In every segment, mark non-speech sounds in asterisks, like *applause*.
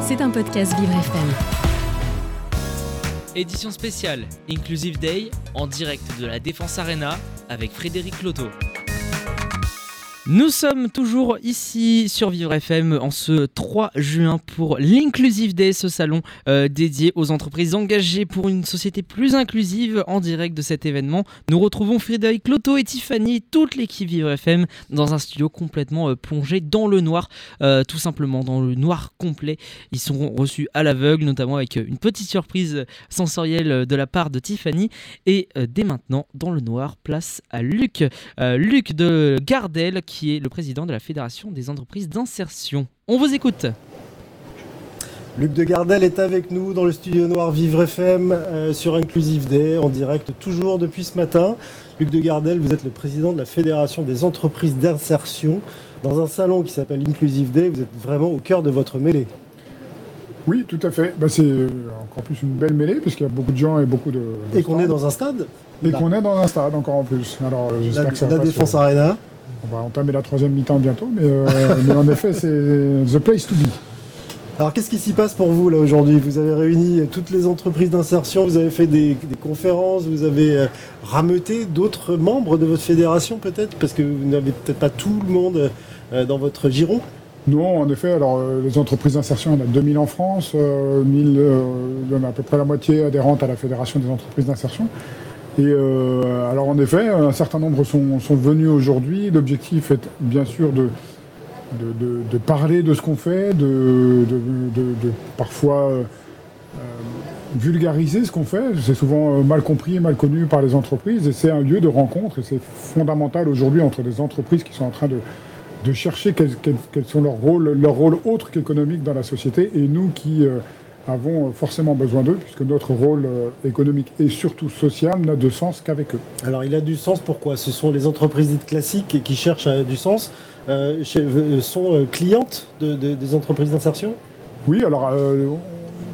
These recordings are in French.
C'est un podcast Vivre FM. Édition spéciale Inclusive Day en direct de la Défense Arena avec Frédéric Loto. Nous sommes toujours ici sur Vivre FM en ce 3 juin pour l'Inclusive Day, ce salon euh, dédié aux entreprises engagées pour une société plus inclusive. En direct de cet événement, nous retrouvons Frédéric Loto et Tiffany, toute l'équipe Vivre FM, dans un studio complètement euh, plongé dans le noir, euh, tout simplement dans le noir complet. Ils seront reçus à l'aveugle, notamment avec une petite surprise sensorielle de la part de Tiffany. Et dès maintenant, dans le noir, place à Luc, Luc de Gardel qui qui est le président de la Fédération des entreprises d'insertion. On vous écoute. Luc de Gardel est avec nous dans le studio Noir Vivre FM euh, sur Inclusive Day, en direct toujours depuis ce matin. Luc de Gardel, vous êtes le président de la Fédération des entreprises d'insertion. Dans un salon qui s'appelle Inclusive Day, vous êtes vraiment au cœur de votre mêlée. Oui, tout à fait. Bah, c'est encore plus une belle mêlée, puisqu'il y a beaucoup de gens et beaucoup de. et qu'on est dans un stade? Et qu'on est dans un stade encore en plus. Alors, la, que ça la Défense Arena on va entamer la troisième mi-temps bientôt, mais, euh, *laughs* en effet, c'est the place to be. Alors qu'est-ce qui s'y passe pour vous là aujourd'hui? Vous avez réuni toutes les entreprises d'insertion, vous avez fait des, conférences, vous avez euh, rameuté d'autres membres de votre fédération peut-être? Parce que vous n'avez peut-être pas tout le monde euh, dans votre giron non, en effet, alors les entreprises d'insertion, il y en a 2000 en France, 1000, il y en a à peu près la moitié adhérentes à la Fédération des entreprises d'insertion. Et euh, alors en effet, un certain nombre sont, venus aujourd'hui. L'objectif est bien sûr de, de, parler de ce qu'on fait, de, parfois euh, vulgariser ce qu'on fait. C'est souvent euh, mal compris et mal connu par les entreprises et c'est un lieu de rencontre et c'est fondamental aujourd'hui entre des entreprises qui sont en train de, chercher quels, sont leurs rôles, leur rôle autre qu'économique dans la société et nous qui avons forcément besoin d'eux, puisque notre rôle euh, économique et surtout social n'a de sens qu'avec eux. Alors il a du sens pourquoi? Ce sont les entreprises dites classiques qui cherchent euh, du sens, euh, sont clientes des entreprises d'insertion? Oui, alors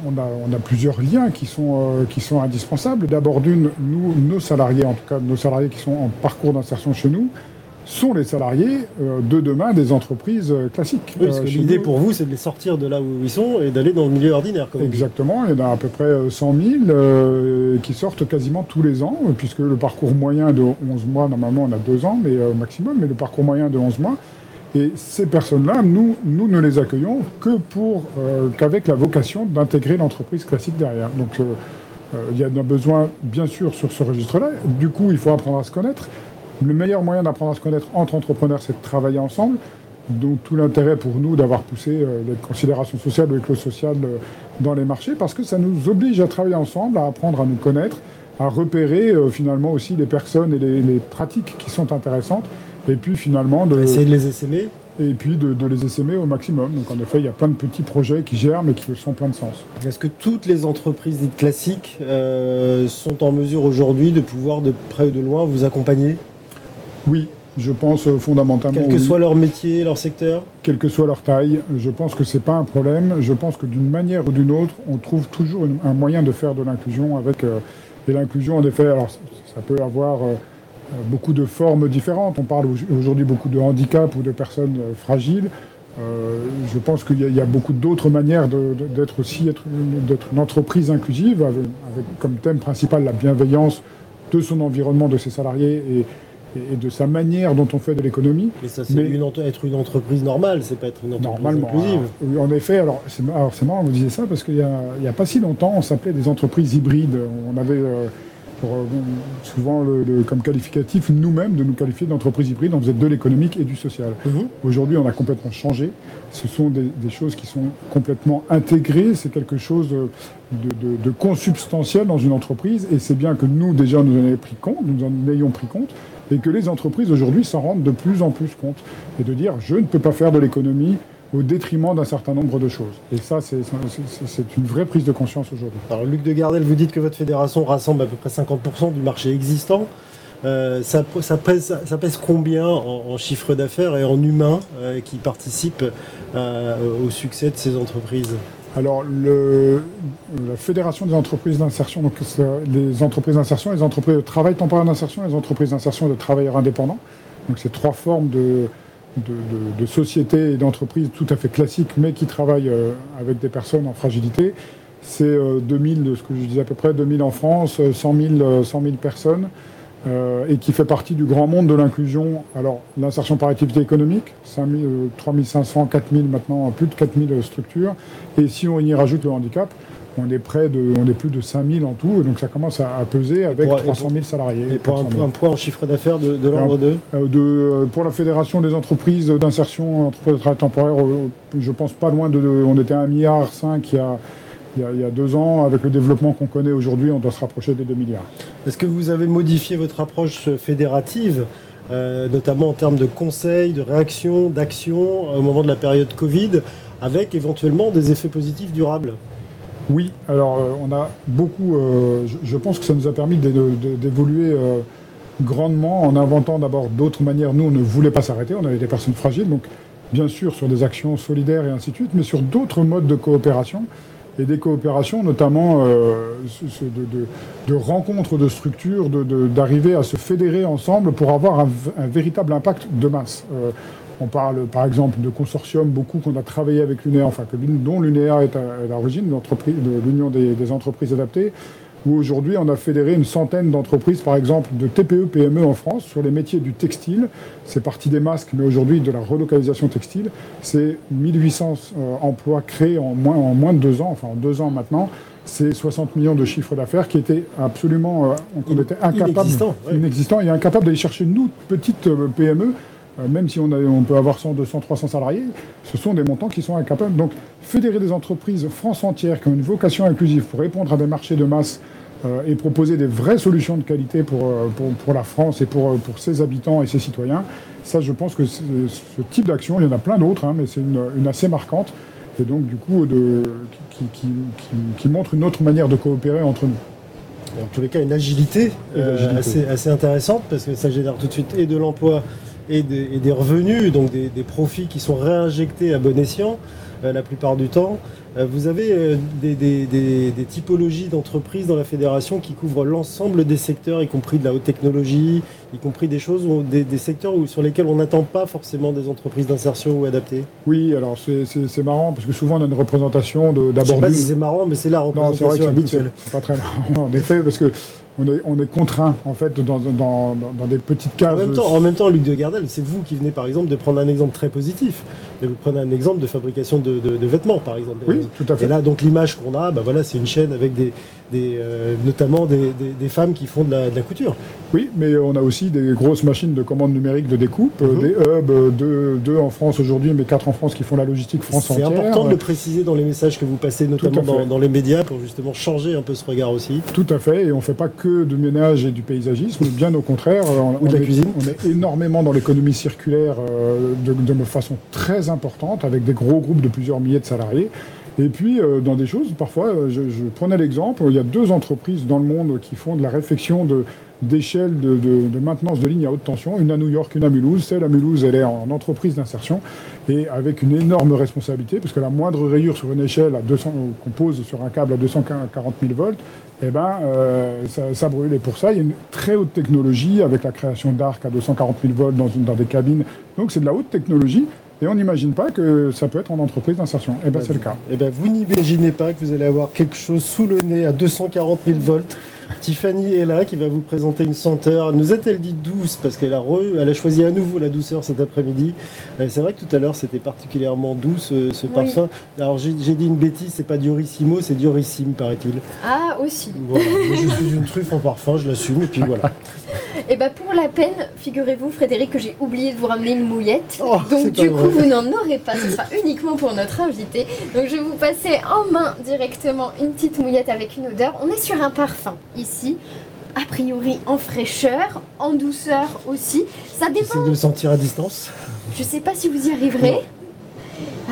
on, a, on, a, plusieurs liens qui sont, qui sont indispensables. D'abord d'une, nous, nos salariés, en tout cas nos salariés qui sont en parcours d'insertion chez nous, sont les salariés euh, de demain des entreprises euh, classiques. Oui, parce que euh, l'idée pour vous, c'est de les sortir de là où ils sont et d'aller dans le milieu ordinaire. Exactement, il y en a à peu près 100 000 qui sortent quasiment tous les ans, puisque le parcours moyen de 11 mois, normalement on a 2 ans mais, au maximum, mais le parcours moyen de 11 mois. Et ces personnes-là, nous, nous ne les accueillons que pour qu'avec la vocation d'intégrer l'entreprise classique derrière. Donc il y a besoin, bien sûr, sur ce registre-là. Du coup, il faut apprendre à se connaître. Le meilleur moyen d'apprendre à se connaître entre entrepreneurs, c'est de travailler ensemble. Donc tout l'intérêt pour nous d'avoir poussé euh, les considérations sociales ou les clauses sociales euh, dans les marchés, parce que ça nous oblige à travailler ensemble, à apprendre à nous connaître, à repérer euh, finalement aussi les personnes et les, pratiques qui sont intéressantes, et puis finalement de... Essayer de les essaimer et puis de, les essaimer au maximum. Donc en effet, il y a plein de petits projets qui germent et qui sont plein de sens. Est-ce que toutes les entreprises dites classiques sont en mesure aujourd'hui de pouvoir de près ou de loin vous accompagner? Oui, je pense euh, fondamentalement. Quel que soit leur métier, leur secteur Quelle que soit leur taille, je pense que ce n'est pas un problème. Je pense que d'une manière ou d'une autre, on trouve toujours un moyen de faire de l'inclusion avec. Euh, et l'inclusion, en effet, alors ça peut avoir euh, beaucoup de formes différentes. On parle aujourd'hui beaucoup de handicap ou de personnes fragiles. je pense qu'il y, a beaucoup d'autres manières d'être aussi être, une entreprise inclusive, avec, comme thème principal la bienveillance de son environnement, de ses salariés et, et de sa manière dont on fait de l'économie. Mais ça, c'est être une entreprise normale, c'est pas être une entreprise normalement, inclusive. en effet, alors c'est marrant que vous disiez ça, parce qu'il n'y a, pas si longtemps, on s'appelait des entreprises hybrides. On avait euh, euh, souvent le, comme qualificatif nous-mêmes de nous qualifier d'entreprise hybride, on faisait de l'économique et du social. Mhm. Aujourd'hui, on a complètement changé. Ce sont des, choses qui sont complètement intégrées, c'est quelque chose de, de, consubstantiel dans une entreprise, et c'est bien que nous, déjà, nous en ayons pris compte, nous en ayons pris compte, et que les entreprises aujourd'hui s'en rendent de plus en plus compte. Et de dire, je ne peux pas faire de l'économie au détriment d'un certain nombre de choses. Et ça, c'est une vraie prise de conscience aujourd'hui. Alors, Luc de Gardel, vous dites que votre fédération rassemble à peu près 50% du marché existant. Euh, ça, pèse, combien en, chiffre d'affaires et en humains euh, qui participent euh, au succès de ces entreprises? Alors, le, la Fédération des entreprises d'insertion, donc les entreprises d'insertion, les entreprises de travail temporaire d'insertion, les entreprises d'insertion de travailleurs indépendants. Donc, c'est trois formes de, de, sociétés et d'entreprises tout à fait classiques, mais qui travaillent avec des personnes en fragilité. C'est 2000, ce que je disais à peu près, 2000 en France, 100 000, 100 000 personnes. Euh, et qui fait partie du grand monde de l'inclusion. Alors, l'insertion par activité économique, 3500, 4000 maintenant, plus de 4000 structures. Et si on y rajoute le handicap, on est près de, on est plus de 5000 en tout, donc ça commence à, peser avec 300 000 salariés. Et pour un, point en chiffre d'affaires de, l'ordre de, euh, de euh, Pour la Fédération des entreprises d'insertion entreprises de travail temporaire, je pense pas loin de, on était à 1,5 milliard il y a il y, a, deux ans, avec le développement qu'on connaît aujourd'hui, on doit se rapprocher des 2 milliards. Est-ce que vous avez modifié votre approche fédérative, euh, notamment en termes de conseils, de réactions, d'actions au moment de la période Covid, avec éventuellement des effets positifs durables? Oui, alors euh, on a beaucoup, euh, je, pense que ça nous a permis d'évoluer grandement en inventant d'abord d'autres manières. Nous, on ne voulait pas s'arrêter, on avait des personnes fragiles, donc bien sûr sur des actions solidaires et ainsi de suite, mais sur d'autres modes de coopération et des coopérations, notamment euh, de, rencontres de structures, d'arriver à se fédérer ensemble pour avoir un, véritable impact de masse. Euh, on parle par exemple de consortiums, beaucoup qu'on a travaillé avec l'UNEA, enfin dont l'UNEA est à, l'origine, de l'Union des, entreprises adaptées où aujourd'hui on a fédéré une centaine d'entreprises, par exemple de TPE, PME en France, sur les métiers du textile. C'est parti des masques, mais aujourd'hui de la relocalisation textile. C'est 1800 euh, emplois créés en moins, en moins de deux ans, enfin en deux ans maintenant. C'est 60 millions de chiffres d'affaires qui étaient absolument, euh, on était incapables, inexistants, et incapables d'aller chercher nous, petites euh, PME, même si on, a, on, peut avoir 100, 200, 300 salariés, ce sont des montants qui sont incapables. Donc, fédérer des entreprises France entière qui ont une vocation inclusive pour répondre à des marchés de masse euh, et proposer des vraies solutions de qualité pour, euh, pour, la France et pour, euh, pour ses habitants et ses citoyens. Ça, je pense que ce type d'action, il y en a plein d'autres, hein, mais c'est une, assez marquante, et donc du coup, de, qui, qui, montre une autre manière de coopérer entre nous. En tous les cas, une agilité, assez, assez, intéressante, parce que ça génère tout de suite et de l'emploi et, des revenus, donc des, des, profits qui sont réinjectés à bon escient la plupart du temps. Euh, vous avez euh, des, typologies d'entreprises dans la fédération qui couvrent l'ensemble des secteurs, y compris de la haute technologie, y compris des choses, des, secteurs sur lesquels on n'attend pas forcément des entreprises d'insertion ou adaptées Oui, alors c'est marrant, parce que souvent on a une représentation d'abord... Je ne sais pas si c'est marrant, mais c'est la représentation habituelle. C'est pas très marrant, en effet, parce que on est, on est contraint en fait dans, dans, dans, des petites cases. En même temps, en même temps Luc de Gardel, c'est vous qui venez par exemple de prendre un exemple très positif. Vous prenez un exemple de fabrication de, de, vêtements par exemple. Oui, tout à fait. Et là donc l'image qu'on a, bah voilà, c'est une chaîne avec des, des euh, notamment des, des, femmes qui font de la, de la, couture. Oui, mais on a aussi des grosses machines de commande numérique de découpe, mhm. des hubs, deux, deux en France aujourd'hui, mais quatre en France qui font la logistique France entière. C'est important de le préciser dans les messages que vous passez, notamment dans, dans, les médias, pour justement changer un peu ce regard aussi. Tout à fait, et on ne fait pas que de ménage et du paysagisme, bien au contraire. On, Ou de la cuisine. On est énormément dans l'économie circulaire euh, de, de, façon très importante, avec des gros groupes de plusieurs milliers de salariés. Et puis, euh, dans des choses, parfois, euh, je, prenais l'exemple, il y a deux entreprises dans le monde qui font de la réflexion de, de, de, maintenance de lignes à haute tension, une à New York, une à Mulhouse. Celle à Mulhouse, elle est en entreprise d'insertion et avec une énorme responsabilité, parce que la moindre rayure sur une échelle à 200, qu'on pose sur un câble à 240 000 volts, eh ben, euh, ça, brûle. Et pour ça, il y a une très haute technologie avec la création d'arcs à 240 000 volts dans, dans des cabines. Donc c'est de la haute technologie. Et on n'imagine pas que ça peut être en entreprise d'insertion. Et eh bien, c'est le cas. Et eh ben, vous n'imaginez pas que vous allez avoir quelque chose sous le nez à 240 000 volts Tiffany est là qui va vous présenter une senteur. Nous a-t-elle dit douce? Parce qu'elle a, elle a choisi à nouveau la douceur cet après-midi. Euh, c'est vrai que tout à l'heure c'était particulièrement doux ce, parfum. Alors j'ai dit une bêtise, c'est pas Diorissimo, c'est Diorissime paraît-il. Ah aussi. je suis une truffe en parfum, je l'assume et puis voilà. Et *laughs* eh bah ben, pour la peine, figurez-vous Frédéric que j'ai oublié de vous ramener une mouillette. Oh, Donc du coup vous n'en aurez pas, ce sera uniquement pour notre invité. Donc je vais vous passer en main directement une petite mouillette avec une odeur. On est sur un parfum ici. A priori en fraîcheur, en douceur aussi. Ça dépend. de le sentir à distance. Je sais pas si vous y arriverez.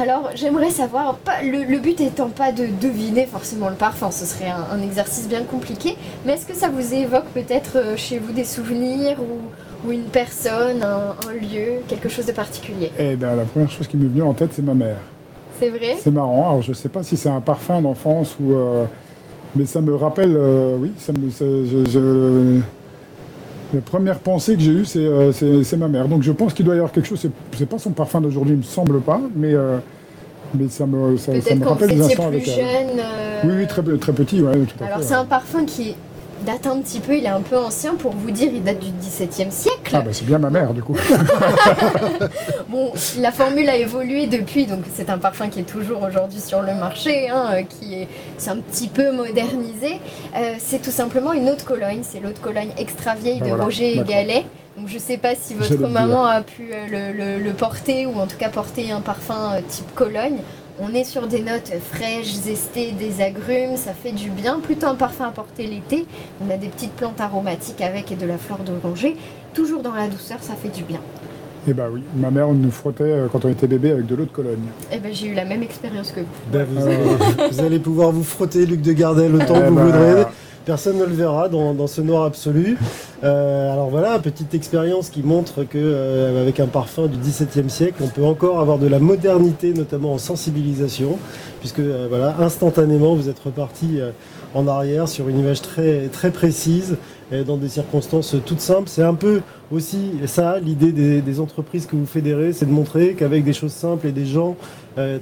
Alors j'aimerais savoir, le, but étant pas de deviner forcément le parfum, ce serait un, exercice bien compliqué, mais est-ce que ça vous évoque peut-être euh, chez vous des souvenirs ou, une personne, un, lieu, quelque chose de particulier? Eh bien la première chose qui m'est venue en tête c'est ma mère. C'est vrai? C'est marrant, alors je sais pas si c'est un parfum d'enfance ou... Euh, mais ça me rappelle, euh, oui, ça me, je, La première pensée que j'ai eue, c'est ma mère. Donc je pense qu'il doit y avoir quelque chose. C'est pas son parfum d'aujourd'hui, il me semble pas, mais mais ça me, ça, me rappelle des instants avec jeune, Oui, oui, très, très petit, ouais, tout à Alors c'est un parfum qui date un petit peu, il est un peu ancien pour vous dire, il date du XVIIe siècle. Ah bah c'est bien ma mère du coup. *laughs* bon, la formule a évolué depuis, donc c'est un parfum qui est toujours aujourd'hui sur le marché, hein, euh, qui est, un petit peu modernisé. Euh, c'est tout simplement une autre Cologne, c'est l'autre Cologne extra vieille de Roger et Gallet. Donc je sais pas si votre maman a pu euh, le, porter ou en tout cas porter un parfum type Cologne. On est sur des notes fraîches, zestées, des agrumes, ça fait du bien. Plutôt un parfum à porter l'été. On a des petites plantes aromatiques avec et de la fleur d'oranger. Toujours dans la douceur, ça fait du bien. Eh ben oui, ma mère nous frottait euh, quand on était bébé avec de l'eau de Cologne. Eh ben j'ai eu la même expérience que vous. Ben, vous, *laughs* allez, pouvoir vous frotter Luc de Gardel le temps que vous eh ben, voudrez. Personne ne le verra dans, ce noir absolu. Euh, alors voilà, petite expérience qui montre que euh, avec un parfum du XVIIe siècle, on peut encore avoir de la modernité, notamment en sensibilisation, puisque euh, voilà, instantanément vous êtes reparti en arrière sur une image très très précise dans des circonstances toutes simples. C'est un peu aussi ça l'idée des, entreprises que vous fédérez, c'est de montrer qu'avec des choses simples et des gens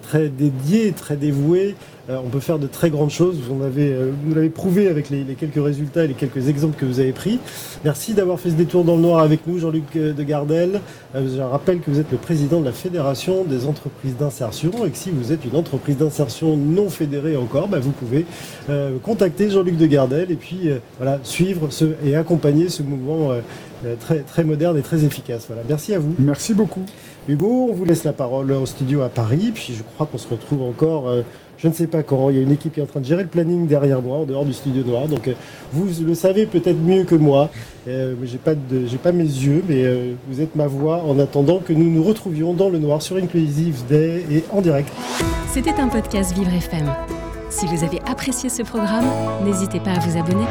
très dédiés, très dévoués, on peut faire de très grandes choses. Vous, avez, euh, vous l'avez prouvé avec les, quelques résultats et les quelques exemples que vous avez pris. D'avoir fait ce détour dans le noir avec nous, Jean-Luc euh, de Gardel. je rappelle que vous êtes le président de la Fédération des entreprises d'insertion et que si vous êtes une entreprise d'insertion non fédérée encore, bah, vous pouvez contacter Jean-Luc de Gardel et puis voilà, suivre ce, et accompagner ce mouvement très, très moderne et très efficace. Voilà. Merci à vous. Merci beaucoup. Hugo, on vous laisse la parole au studio à Paris, puis je crois qu'on se retrouve encore je ne sais pas quand. Il y a une équipe qui est en train de gérer le planning derrière moi, en dehors du studio noir. Donc euh, vous le savez peut-être mieux que moi. Euh, j'ai pas pas mes yeux, mais euh, vous êtes ma voix en attendant que nous nous retrouvions dans le noir sur Inclusive Day et en direct. C'était un podcast Vivre FM. Si vous avez apprécié ce programme, n'hésitez pas à vous abonner.